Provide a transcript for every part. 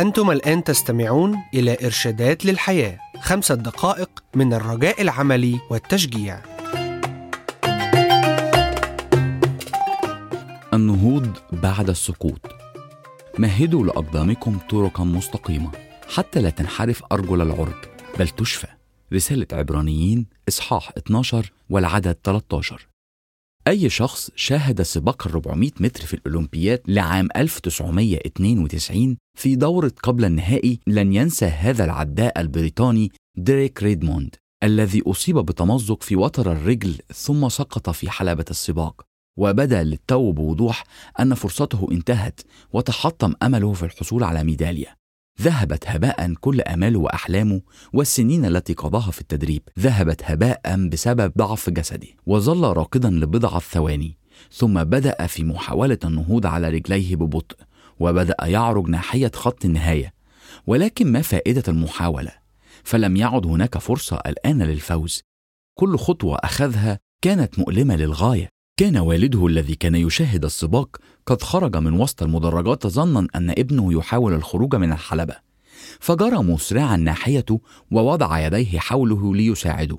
أنتم الآن تستمعون إلى إرشادات للحياة خمسة دقائق من الرجاء العملي والتشجيع. النهوض بعد السقوط. مهدوا لأقدامكم طرقا مستقيمة حتى لا تنحرف أرجل العرج بل تشفى. رسالة عبرانيين إصحاح 12 والعدد 13 أي شخص شاهد سباق ال 400 متر في الأولمبياد لعام 1992 في دورة قبل النهائي لن ينسى هذا العداء البريطاني ديريك ريدموند الذي أصيب بتمزق في وتر الرجل ثم سقط في حلبة السباق. وبدأ للتو بوضوح أن فرصته انتهت وتحطم أمله في الحصول على ميدالية. ذهبت هباء كل أماله وأحلامه والسنين التي قضاها في التدريب. ذهبت هباء بسبب ضعف جسده. وظل راكدا لبضعه ثواني ثم بدأ في محاولة النهوض على رجليه ببطء. وبدأ يعرج ناحية خط النهاية ولكن ما فائدة المحاولة؟ فلم يعد هناك فرصة الآن للفوز. كل خطوة أخذها كانت مؤلمة للغاية. كان والده الذي كان يشاهد السباق قد خرج من وسط المدرجات ظنا أن ابنه يحاول الخروج من الحلبة. فجرى مسرعا ناحيته ووضع يديه حوله ليساعده.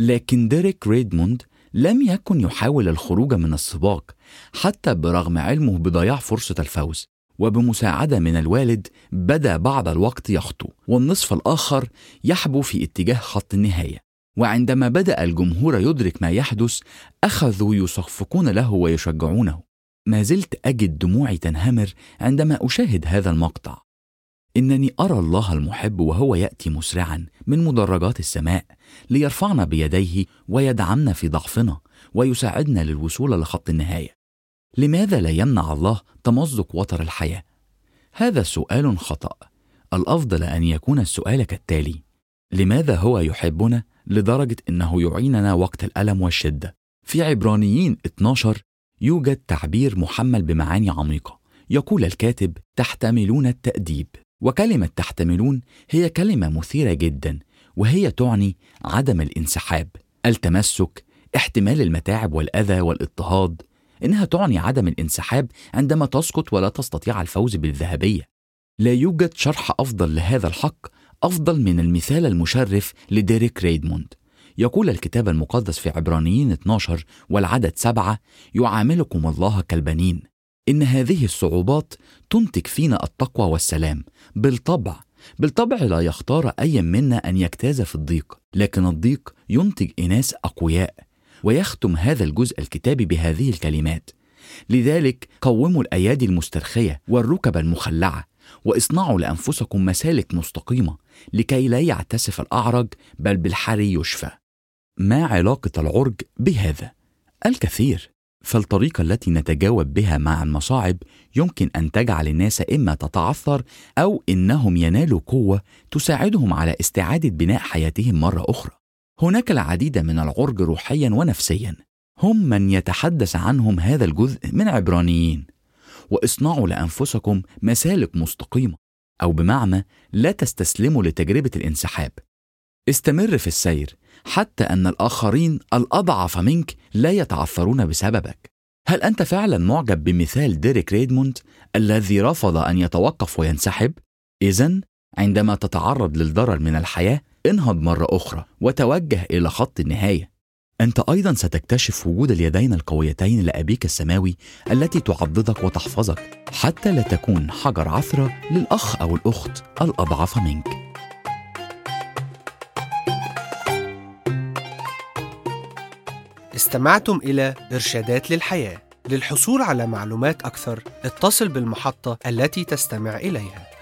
لكن ديريك ريدموند لم يكن يحاول الخروج من السباق حتى برغم علمه بضياع فرصة الفوز. وبمساعدة من الوالد بدا بعض الوقت يخطو والنصف الآخر يحبو في اتجاه خط النهاية. وعندما بدأ الجمهور يدرك ما يحدث أخذوا يصفقون له ويشجعونه. ما زلت أجد دموعي تنهمر عندما أشاهد هذا المقطع. إنني أرى الله المحب وهو يأتي مسرعا من مدرجات السماء ليرفعنا بيديه ويدعمنا في ضعفنا ويساعدنا للوصول لخط النهاية. لماذا لا يمنع الله تمزق وتر الحياة هذا سؤال خطأ الأفضل أن يكون السؤال كالتالي لماذا هو يحبنا لدرجة إنه يعيننا وقت الألم والشدة. في عبرانيين 12 يوجد تعبير محمل بمعاني عميقة. يقول الكاتب: تحتملون التأديب. وكلمة تحتملون هي كلمة مثيرة جدا وهي تعني عدم الانسحاب، التمسك، احتمال المتاعب والأذى والإضطهاد. إنها تعني عدم الانسحاب عندما تسقط ولا تستطيع الفوز بالذهبية. لا يوجد شرح أفضل لهذا الحق أفضل من المثال المشرف لديريك ريدموند. يقول الكتاب المقدس في عبرانيين 12 والعدد سبعة يعاملكم الله كالبنين. إن هذه الصعوبات تنتج فينا التقوى والسلام. بالطبع بالطبع لا يختار أي منا أن يجتاز في الضيق لكن الضيق ينتج إناس أقوياء. ويختم هذا الجزء الكتابي بهذه الكلمات. لذلك قوموا الأيادي المسترخية والركب المخلعة وإصنعوا لأنفسكم مسالك مستقيمة لكي لا يعتسف الأعرج بل بالحري يشفى. ما علاقة العرج بهذا؟ الكثير. فالطريقة التي نتجاوب بها مع المصاعب يمكن أن تجعل الناس إما تتعثر أو إنهم ينالوا قوة تساعدهم على استعادة بناء حياتهم مرة أخرى. هناك العديد من العرج روحيا ونفسيا. هم من يتحدث عنهم هذا الجزء من عبرانيين. واصنعوا لأنفسكم مسالك مستقيمة أو بمعنى لا تستسلموا لتجربة الانسحاب. استمر في السير حتى أن الآخرين الأضعف منك لا يتعثرون بسببك. هل أنت فعلا معجب بمثال ديريك ريدموند الذي رفض أن يتوقف وينسحب؟ اذا عندما تتعرض للضرر من الحياة انهض مرة أخرى وتوجه إلى خط النهاية أنت أيضا ستكتشف وجود اليدين القويتين لأبيك السماوي التي تعضدك وتحفظك حتى لا تكون حجر عثرة للأخ أو الأخت الأضعف منك. استمعتم إلى إرشادات للحياة. للحصول على معلومات أكثر اتصل بالمحطة التي تستمع إليها.